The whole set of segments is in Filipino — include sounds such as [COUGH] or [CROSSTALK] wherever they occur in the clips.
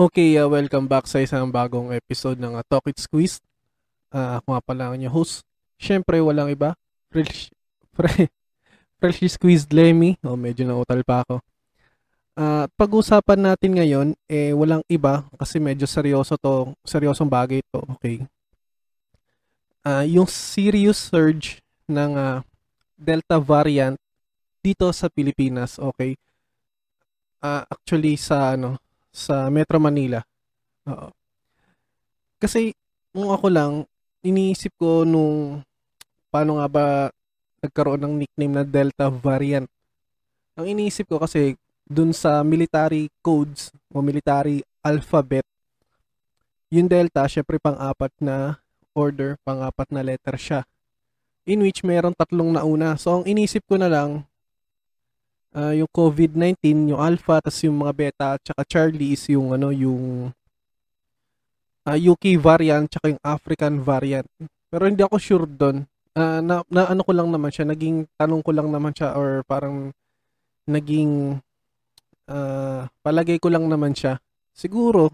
Okay, uh, welcome back sa isang bagong episode ng uh, Talk It Squeeze. Uh, ako nga pala ang inyong host. Siyempre, walang iba. Fresh, fre, [LAUGHS] freshly squeezed Lemmy. Oh, medyo nautal pa ako. Uh, pag-usapan natin ngayon, eh, walang iba kasi medyo seryoso to, seryosong bagay to. Okay. Uh, yung serious surge ng uh, Delta variant dito sa Pilipinas, okay? Uh, actually sa ano, sa Metro Manila. Oo. Kasi nung ako lang, iniisip ko nung paano nga ba nagkaroon ng nickname na Delta variant. Ang iniisip ko kasi dun sa military codes o military alphabet, yung Delta, syempre pang-apat na order, pang-apat na letter siya. In which mayroong tatlong nauna. So, ang inisip ko na lang, uh, yung COVID-19, yung Alpha, tapos yung mga Beta, tsaka Charlie is yung ano, yung uh, ah, UK variant, tsaka yung African variant. Pero hindi ako sure doon. Uh, na, na ano ko lang naman siya, naging tanong ko lang naman siya or parang naging uh, palagay ko lang naman siya. Siguro,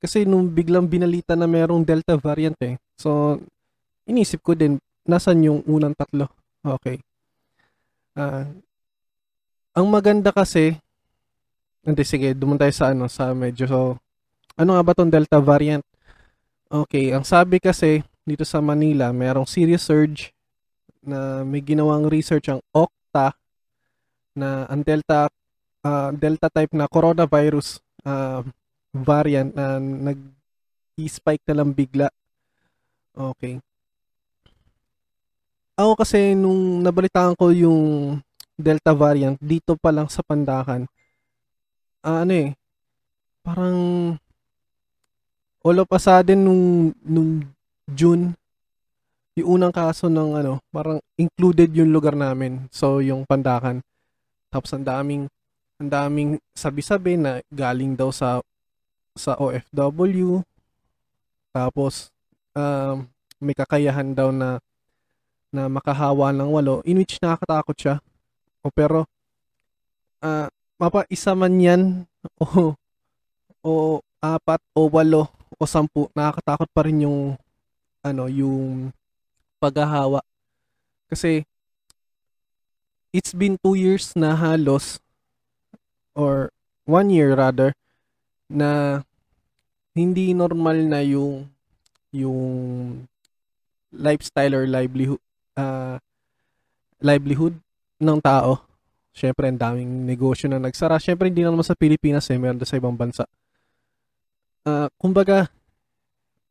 kasi nung biglang binalita na merong Delta variant eh. So, inisip ko din, nasan yung unang tatlo? Okay. Uh, ang maganda kasi, hindi sige, dumun tayo sa ano, sa medyo, so, ano nga ba tong Delta variant? Okay, ang sabi kasi, dito sa Manila, mayroong serious surge na may ginawang research ang Okta na ang Delta uh, Delta type na coronavirus uh, variant na nag-spike na lang bigla. Okay. Ako kasi nung nabalitaan ko yung Delta variant dito pa lang sa Pandakan. Uh, ano eh, parang all of a sudden nung, nung June, yung unang kaso ng ano, parang included yung lugar namin. So, yung Pandakan. Tapos ang daming, ang daming sabi-sabi na galing daw sa sa OFW. Tapos, um, may kakayahan daw na na makahawa ng walo in which nakakatakot siya o pero uh, mapa isa man yan [LAUGHS] o o apat o walo o sampu. Nakakatakot pa rin yung ano yung paghahawa. Kasi it's been two years na halos or one year rather na hindi normal na yung yung lifestyle or livelihood uh, livelihood ng tao. Siyempre, ang daming negosyo na nagsara. Siyempre, hindi na naman sa Pilipinas eh, meron sa ibang bansa. Uh, kumbaga,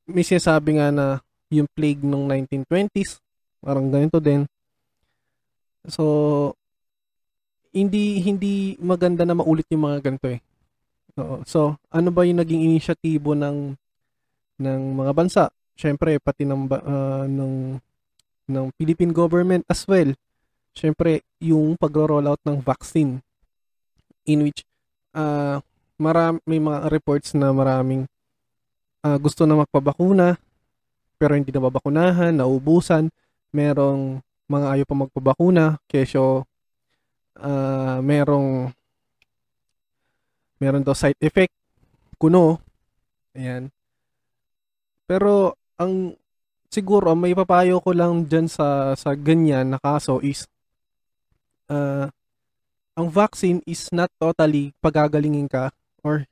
may sinasabi nga na yung plague nung 1920s, parang ganito din. So, hindi hindi maganda na maulit yung mga ganito eh. Oo. So, ano ba yung naging inisyatibo ng ng mga bansa? Siyempre, pati ng uh, ng ng Philippine government as well syempre, yung pagro-roll out ng vaccine in which uh, marami, may mga reports na maraming uh, gusto na magpabakuna pero hindi na babakunahan, naubusan, merong mga ayaw pa magpabakuna, kesyo uh, merong meron daw side effect, kuno, ayan. Pero ang siguro may papayo ko lang diyan sa sa ganyan na kaso is uh, ang vaccine is not totally pagagalingin ka or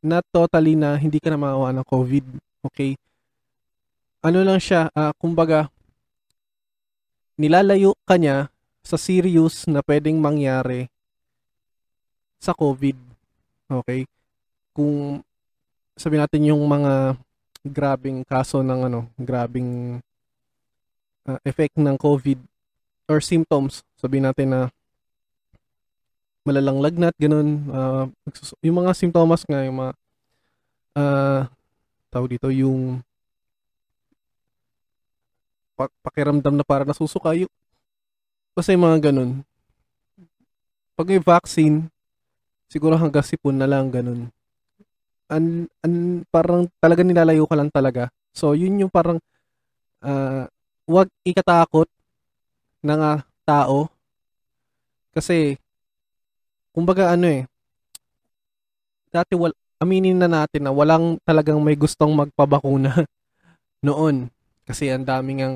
not totally na hindi ka na maawa ng COVID. Okay? Ano lang siya, uh, kumbaga, nilalayo ka niya sa serious na pwedeng mangyari sa COVID. Okay? Kung sabi natin yung mga grabing kaso ng ano, grabing uh, effect ng COVID or symptoms, sabi natin na malalang lagnat, ganun. Uh, yung mga simptomas nga, yung mga, uh, tawag dito, yung pakiramdam na para nasusuka, yung, basta yung mga ganun. Pag may vaccine, siguro hanggang sipon na lang, ganun. An, an, parang talaga nilalayo ka lang talaga. So, yun yung parang, uh, wag ikatakot ng tao kasi kumbaga ano eh, dati wal, aminin na natin na walang talagang may gustong magpabakuna [LAUGHS] noon. Kasi ang daming ang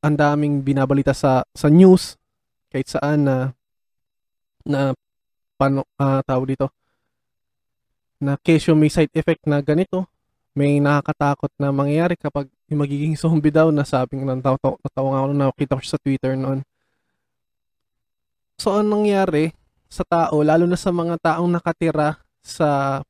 ang daming binabalita sa sa news kahit saan na na paano uh, tawag dito na kesyo may side effect na ganito may nakakatakot na mangyayari kapag magiging zombie daw na sabing ng tao natawa nga ako na nakita ko sa Twitter noon so anong nangyari sa tao lalo na sa mga taong nakatira sa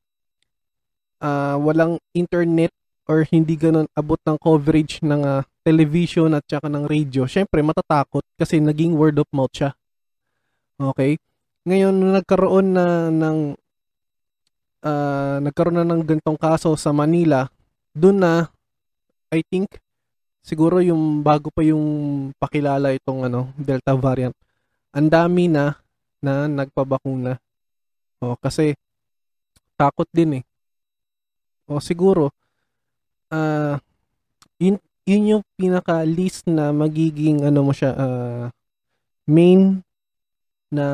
uh, walang internet or hindi ganun abot ng coverage ng uh, television at saka ng radio, syempre matatakot kasi naging word of mouth siya. Okay? Ngayon, nagkaroon na ng uh, nagkaroon na ng gantong kaso sa Manila, doon na I think siguro yung bago pa yung pakilala itong ano Delta variant. Ang dami na na nagpabakuna. O kasi takot din eh. O siguro uh, yun, yun yung pinaka list na magiging ano mo siya uh, main na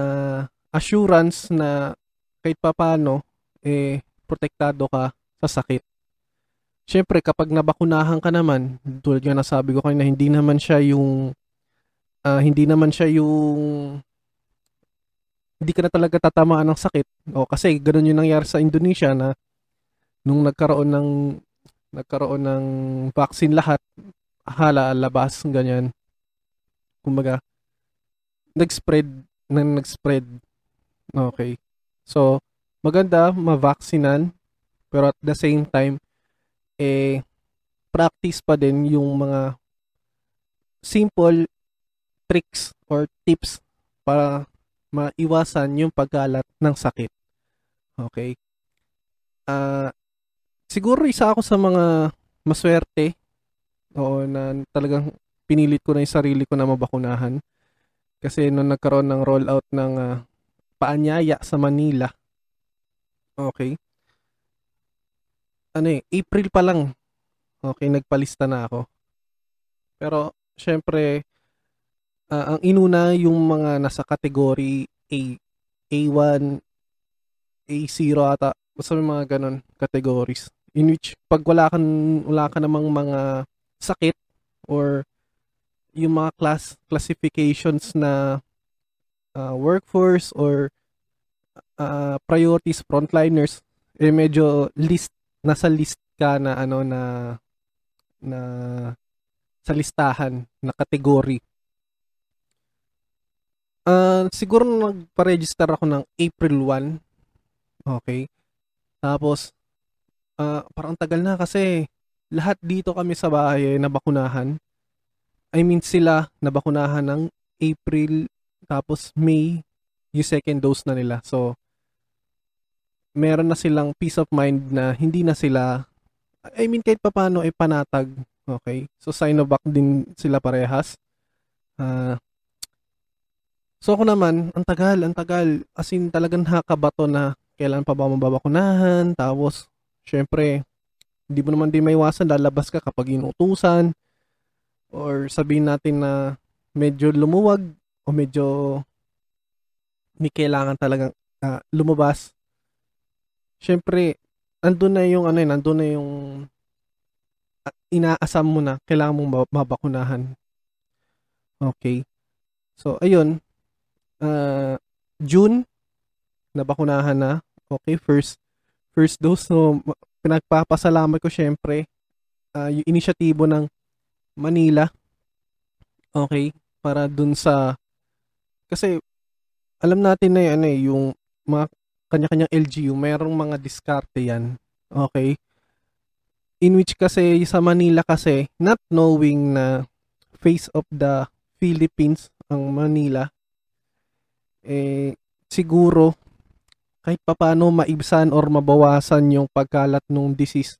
assurance na kahit papaano eh protektado ka sa sakit. Siyempre, kapag nabakunahan ka naman, tulad nga nasabi ko kanina, hindi naman siya yung uh, hindi naman siya yung hindi ka na talaga tatamaan ng sakit. O kasi ganun yung nangyari sa Indonesia na nung nagkaroon ng nagkaroon ng vaccine lahat, hala labas ganyan. Kumbaga nag-spread nang nag-spread. Okay. So, maganda ma-vaccinan pero at the same time eh practice pa din yung mga simple tricks or tips para maiwasan yung pagkalat ng sakit. Okay? Uh, siguro isa ako sa mga maswerte oo, na talagang pinilit ko na yung sarili ko na mabakunahan. Kasi nung nagkaroon ng rollout ng uh, paanyaya sa Manila, Okay. Ano eh, April pa lang. Okay, nagpalista na ako. Pero, syempre, uh, ang inuna yung mga nasa category A, A1, A0 ata. Basta may mga ganun categories. In which, pag wala ka, wala ka namang mga sakit or yung mga class classifications na uh, workforce or uh, priorities frontliners eh medyo list nasa list ka na ano na na sa listahan na kategory. Uh, siguro nagpa-register ako ng April 1. Okay. Tapos uh, parang tagal na kasi lahat dito kami sa bahay eh, nabakunahan. I mean sila nabakunahan ng April tapos May yung second dose na nila. So meron na silang peace of mind na hindi na sila, I mean, kahit paano ay panatag. Okay? So, Sinovac din sila parehas. Uh, so, ako naman, ang tagal, ang tagal. As in, talagang nakabato na kailan pa ba mababakunahan. Tapos, syempre, hindi mo naman din maiwasan, lalabas ka kapag inutusan. Or sabihin natin na medyo lumuwag o medyo may kailangan talagang uh, lumabas syempre, andun na yung ano yun, andun na yung inaasam mo na kailangan mong mabakunahan. Okay. So, ayun. Uh, June, nabakunahan na. Okay, first first dose. So, pinagpapasalamat ko syempre uh, yung inisyatibo ng Manila. Okay, para dun sa kasi alam natin na yun, ano, eh, yung mga kanya-kanyang LGU, mayroong mga diskarte yan. Okay? In which kasi sa Manila kasi, not knowing na face of the Philippines ang Manila, eh, siguro, kahit papano maibsan or mabawasan yung pagkalat ng disease,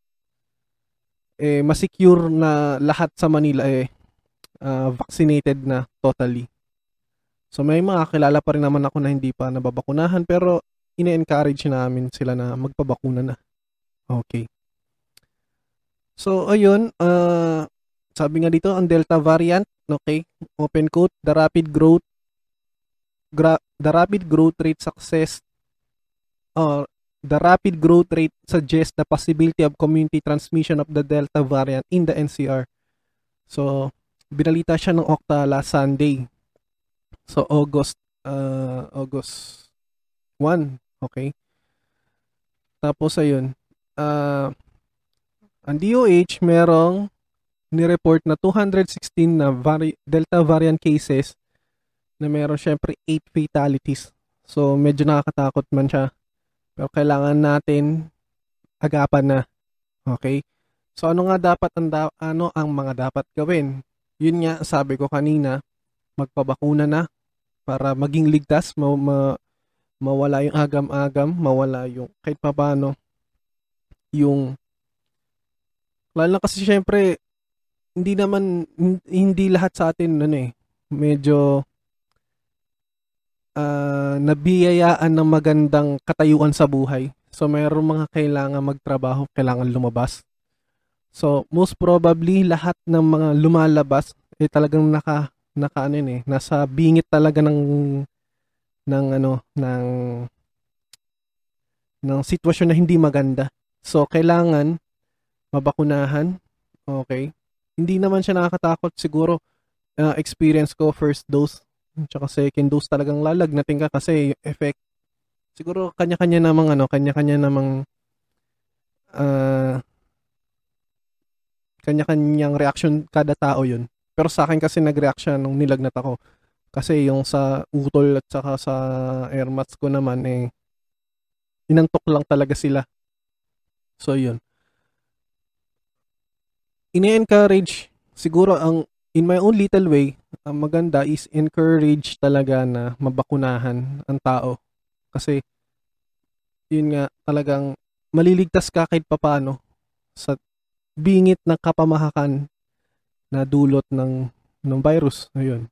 eh, masecure na lahat sa Manila eh, uh, vaccinated na totally. So may mga kilala pa rin naman ako na hindi pa nababakunahan pero ine-encourage namin sila na magpabakuna na. Okay. So, ayun, uh, sabi nga dito, ang Delta variant, okay, open quote, the rapid growth, gra- the rapid growth rate success, uh, the rapid growth rate suggests the possibility of community transmission of the Delta variant in the NCR. So, binalita siya ng Okta last Sunday. So, August, uh, August 1, okay? Tapos, ayun, uh, ang DOH merong ni-report na 216 na vari- Delta variant cases na meron syempre 8 fatalities. So, medyo nakakatakot man siya. Pero kailangan natin agapan na. Okay? So, ano nga dapat ang da- ano ang mga dapat gawin? Yun nga, sabi ko kanina, magpabakuna na para maging ligtas, ma- ma- mawala yung agam-agam, mawala yung kahit pa paano yung lalo na kasi syempre hindi naman hindi lahat sa atin ano eh medyo uh, nabiyayaan ng magandang katayuan sa buhay. So mayroong mga kailangan magtrabaho, kailangan lumabas. So most probably lahat ng mga lumalabas eh talagang naka naka ano yun eh, nasa bingit talaga ng ng ano ng ng sitwasyon na hindi maganda. So kailangan mabakunahan. Okay? Hindi naman siya nakakatakot siguro uh, experience ko first dose Tsaka second dose talagang lalagnatin ka kasi effect. Siguro kanya-kanya namang ano, kanya-kanya namang uh, kanya-kanyang reaction kada tao yun. Pero sa akin kasi nag-react siya nung nilagnat ako. Kasi yung sa utol at saka sa air mats ko naman eh inantok lang talaga sila. So yun. Ini-encourage siguro ang in my own little way, ang maganda is encourage talaga na mabakunahan ang tao. Kasi, yun nga, talagang maliligtas ka kahit papano sa bingit ng kapamahakan na dulot ng, ng virus. Ayun.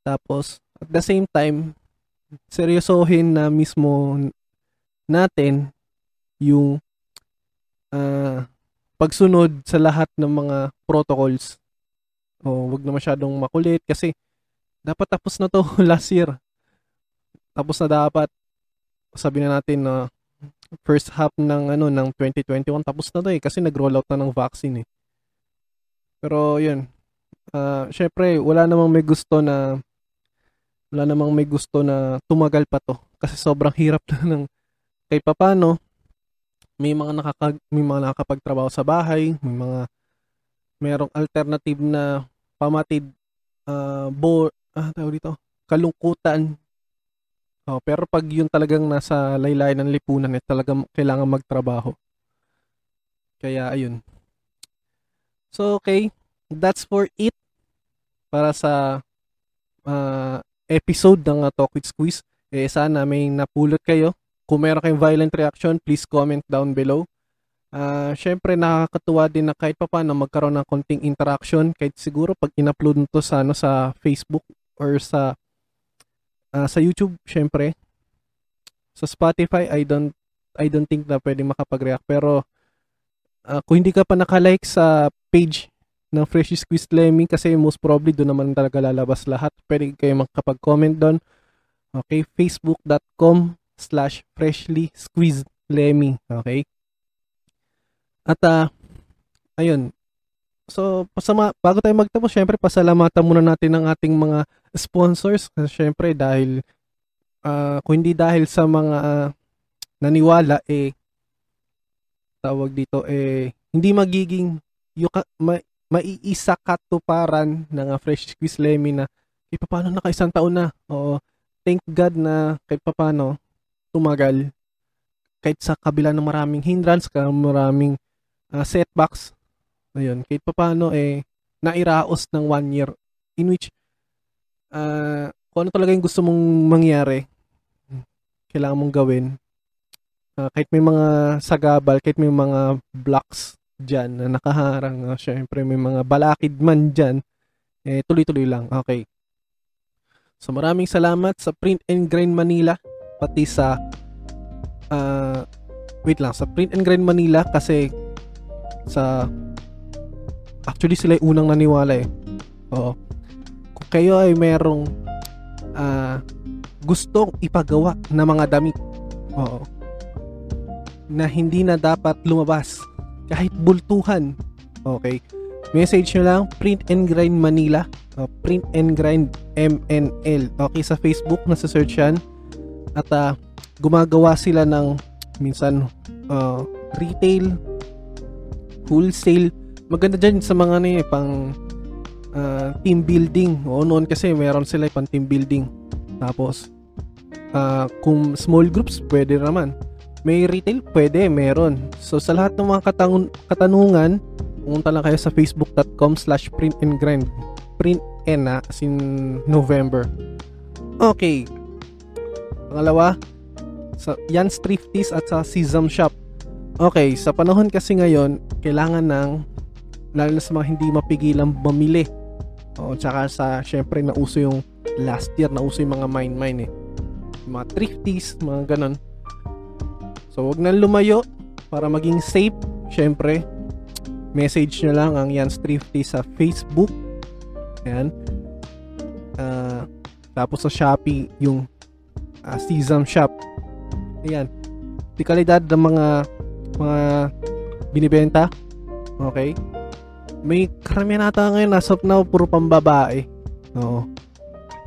Tapos, at the same time, seryosohin na mismo natin yung uh, pagsunod sa lahat ng mga protocols o wag na masyadong makulit kasi dapat tapos na to [LAUGHS] last year. Tapos na dapat sabi na natin na first half ng ano ng 2021 tapos na to eh kasi nag-roll out na ng vaccine eh. Pero yun. Uh, syempre wala namang may gusto na wala namang may gusto na tumagal pa to kasi sobrang [LAUGHS] hirap na ng kay papano may mga nakaka may mga nakakapagtrabaho sa bahay, may mga merong alternative na pamatid uh, bo ah tawag dito? Kalungkutan. Oh, pero pag yun talagang nasa laylayan ng lipunan eh talagang kailangan magtrabaho. Kaya ayun. So okay. That's for it para sa uh, episode ng uh, Talk with Squeeze. Eh sana may napulot kayo. Kung meron kayong violent reaction please comment down below Uh, Siyempre, nakakatuwa din na kahit pa paano magkaroon ng konting interaction kahit siguro pag in-upload nito sa, ano, sa Facebook or sa uh, sa YouTube, syempre. Sa Spotify, I don't I don't think na pwede makapag-react. Pero uh, kung hindi ka pa nakalike sa page ng Freshly Squeezed Lemmy kasi most probably doon naman talaga lalabas lahat. Pwede kayo makapag-comment doon. Okay, facebook.com slash freshly squeezed Lemmy. Okay? At uh, ayun. So, pasama, bago tayo magtapos, syempre pasalamatan muna natin ang ating mga sponsors. Kasi syempre dahil uh, kung hindi dahil sa mga naniwala eh tawag dito eh hindi magiging yuka, ma, maiisa katuparan ng uh, Fresh Squeeze Lemmy na eh paano naka isang taon na. Oo. Thank God na kahit paano tumagal kahit sa kabila ng maraming hindrance, maraming uh, setbacks. Ayun, kahit pa paano eh, nairaos ng one year in which uh, kung ano talaga yung gusto mong mangyari, kailangan mong gawin. Uh, kahit may mga sagabal, kahit may mga blocks dyan na nakaharang, uh, syempre may mga balakid man dyan, eh, tuloy-tuloy lang. Okay. So maraming salamat sa Print and Grind Manila, pati sa uh, wait lang, sa Print and Grind Manila kasi sa actually sila yung unang naniwala eh. Oo. Kung kayo ay merong uh, gustong ipagawa na mga damit. Oo. na hindi na dapat lumabas. Kahit bultuhan. Okay. Message nyo lang, Print and Grind Manila. Uh, print and Grind MNL. Okay, sa Facebook, nasa search yan. At uh, gumagawa sila ng minsan uh, retail, wholesale. Maganda dyan sa mga ano, eh, pang uh, team building. O noon kasi meron sila pang team building. Tapos, uh, kung small groups, pwede naman. May retail, pwede, meron. So, sa lahat ng mga katangun- katanungan, pumunta lang kayo sa facebook.com slash print and grind. Print and na, as November. Okay. Pangalawa, sa Jan's Thrifties at sa Sesam Shop. Okay, sa panahon kasi ngayon, kailangan ng lalo na sa mga hindi mapigilang mamili. O, tsaka sa, syempre, nauso yung last year, nauso yung mga mine-mine eh. Mga thrifties, mga ganon. So, wag na lumayo para maging safe. Syempre, message nyo lang ang Jan's Thrifty sa Facebook. Ayan. Uh, tapos sa Shopee, yung uh, Sesam Shop. Ayan. Di kalidad ng mga mga binibenta. Okay? May karamihan nata ngayon as of now puro pambabae. Oo.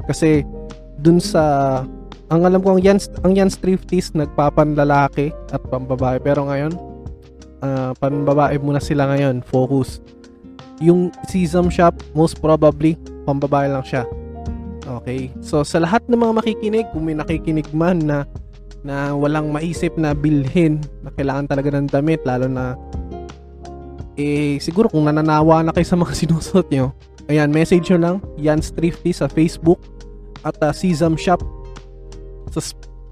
Kasi dun sa ang alam ko ang yan ang yan thrifties nagpapanlalaki at pambabae pero ngayon uh, pambabae muna sila ngayon focus yung Sesam Shop most probably pambabae lang siya okay so sa lahat ng mga makikinig kung may nakikinig man na na walang maisip na bilhin na kailangan talaga ng damit lalo na eh siguro kung nananawa na kayo sa mga [LAUGHS] sinusuot nyo ayan message nyo lang Jan's Thrifty sa Facebook at uh, Sesam Shop sa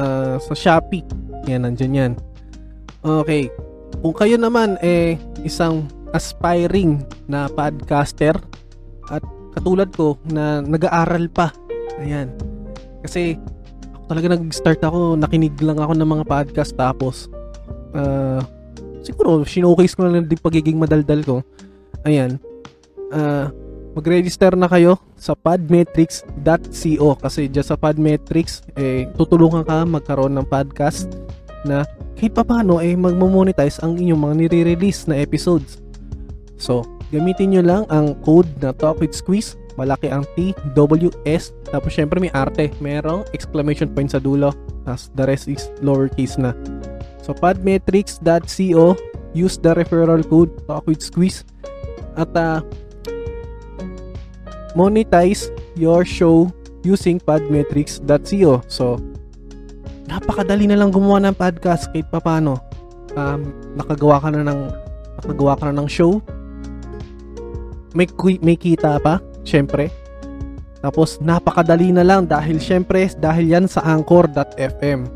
uh, sa Shopee. Yan nandiyan 'yan. Okay. Kung kayo naman eh isang aspiring na podcaster at katulad ko na nag-aaral pa. Ayan. Kasi talaga nag-start ako, nakinig lang ako ng mga podcast tapos uh, siguro showcase ko na lang din pagiging madaldal ko. Ayan. Uh, mag-register na kayo sa podmetrics.co kasi dyan sa podmetrics eh, tutulungan ka magkaroon ng podcast na kahit pa paano eh magmo-monetize ang inyong mga nire-release na episodes. So, gamitin nyo lang ang code na Talk with Squeeze. Malaki ang T, W, S. Tapos syempre may arte. Merong exclamation point sa dulo. Tapos the rest is lowercase na. So, podmetrics.co. Use the referral code Talk with Squeeze. At uh, monetize your show using podmetrics.co. So, napakadali na lang gumawa ng podcast kahit papano. Um, nakagawa ka na ng nakagawa ka na ng show. May may kita pa, syempre. Tapos napakadali na lang dahil syempre dahil yan sa anchor.fm.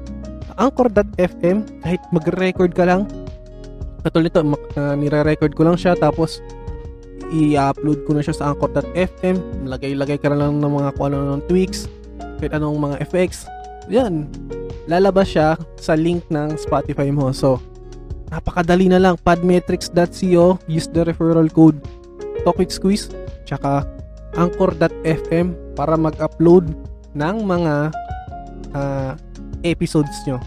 Anchor.fm kahit magre-record ka lang katulad nito uh, nire-record ko lang siya tapos i-upload ko na siya sa anchor.fm lagay-lagay ka na lang ng mga kung ano ng tweaks kahit anong mga effects. Yan. Lalabas siya sa link ng Spotify mo. So napakadali na lang. Podmetrics.co use the referral code. Talkwit Squeeze tsaka anchor.fm para mag-upload ng mga uh, episodes nyo.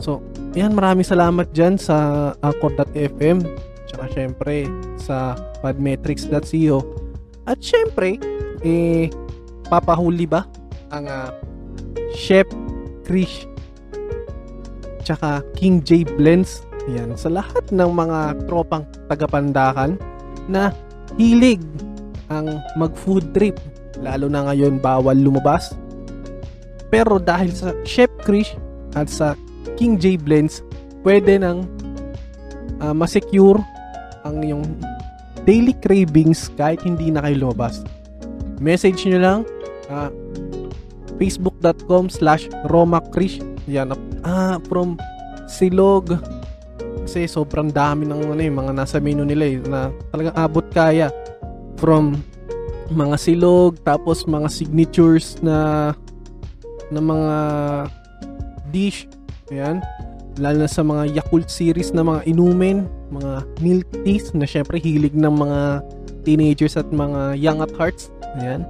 So yan maraming salamat dyan sa anchor.fm tsaka syempre sa podmetrics.co at syempre eh papahuli ba ang uh, Chef Krish tsaka King J Blends? Yan sa lahat ng mga tropang tagapandakan na hilig ang mag food trip lalo na ngayon bawal lumabas. Pero dahil sa Chef Krish at sa King J Blends pwede nang uh, ma-secure ang yung daily cravings kahit hindi na kayo lumabas. Message nyo lang uh, facebook.com slash romakrish yan ah from silog. Kasi sobrang dami ng ano, eh, mga nasa menu nila eh, na talagang abot kaya from mga silog tapos mga signatures na na mga dish ayan lalo na sa mga Yakult series na mga inumin, mga milk teas na syempre hilig ng mga teenagers at mga young at hearts. Ayan.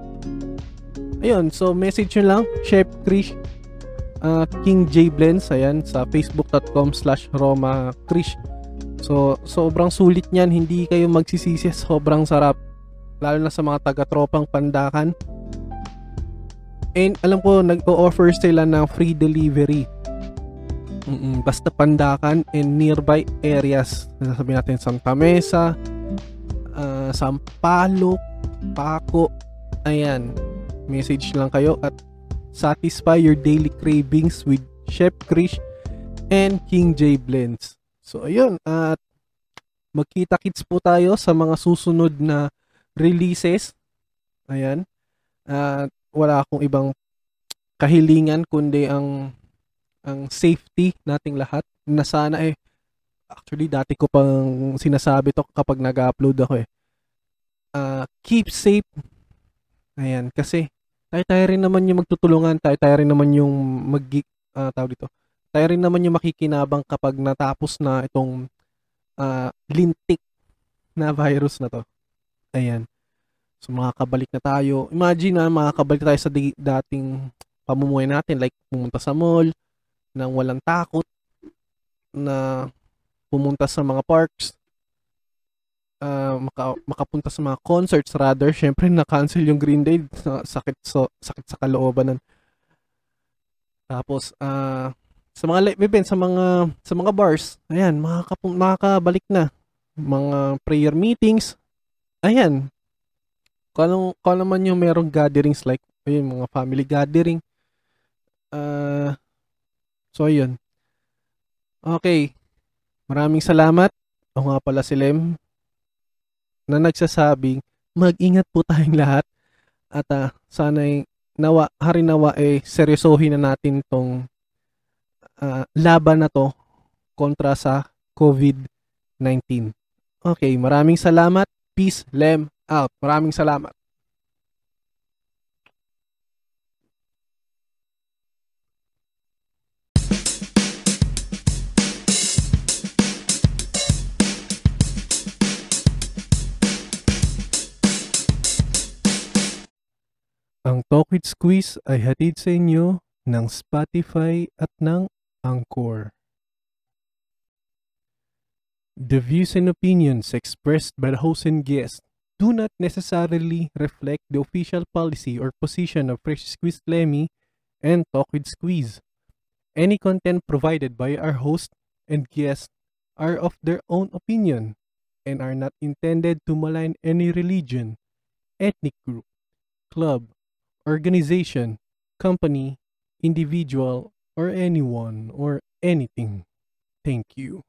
Ayun, so message nyo lang, Chef Krish uh, King J Blends, ayan, sa facebook.com slash Roma Krish. So, sobrang sulit niyan, hindi kayo magsisisi, sobrang sarap. Lalo na sa mga taga-tropang pandakan. And alam ko, nag-o-offer sila ng free delivery. Mm-mm, basta pandakan and nearby areas. Sabi natin Santa Mesa, uh, Sampaloc, Paco. Ayan, message lang kayo at satisfy your daily cravings with Chef Krish and King J Blends. So ayun, at magkita-kits po tayo sa mga susunod na releases. Ayan. At wala akong ibang kahilingan kundi ang ang safety nating lahat na sana eh actually dati ko pang sinasabi to kapag nag-upload ako eh. Uh, keep safe. Ayan, kasi tayo-tayo rin naman yung magtutulungan, tayo-tayo rin naman yung mag uh, tawag dito. Tayo rin naman yung makikinabang kapag natapos na itong uh, lintik na virus na to. Ayan. So makakabalik na tayo. Imagine na makakabalik tayo sa dating pamumuhay natin like pumunta sa mall nang walang takot na pumunta sa mga parks uh, maka, makapunta sa mga concerts rather syempre na-cancel yung Green Day sakit so sakit sa kalooban nun. tapos uh, sa mga live event sa mga sa mga bars ayan makakapun makakabalik na mga prayer meetings ayan kung, kung naman yung merong gatherings like ayun mga family gathering. Uh, so ayun. Okay. Maraming salamat. Ako nga pala si Lem na nagsasabing mag-ingat po tayong lahat. At uh, sana'y nawa, harinawa eh seryosohin na natin tong uh, laban na to kontra sa COVID-19. Okay, maraming salamat. Peace, Lem, out. Maraming salamat. Ang Talk with Squeeze ay hatid sa inyo ng Spotify at ng Anchor. The views and opinions expressed by the host and guest do not necessarily reflect the official policy or position of Fresh Squeeze Lemmy and Talk with Squeeze. Any content provided by our host and guest are of their own opinion and are not intended to malign any religion, ethnic group, club, organization, company, individual, or anyone or anything. Thank you.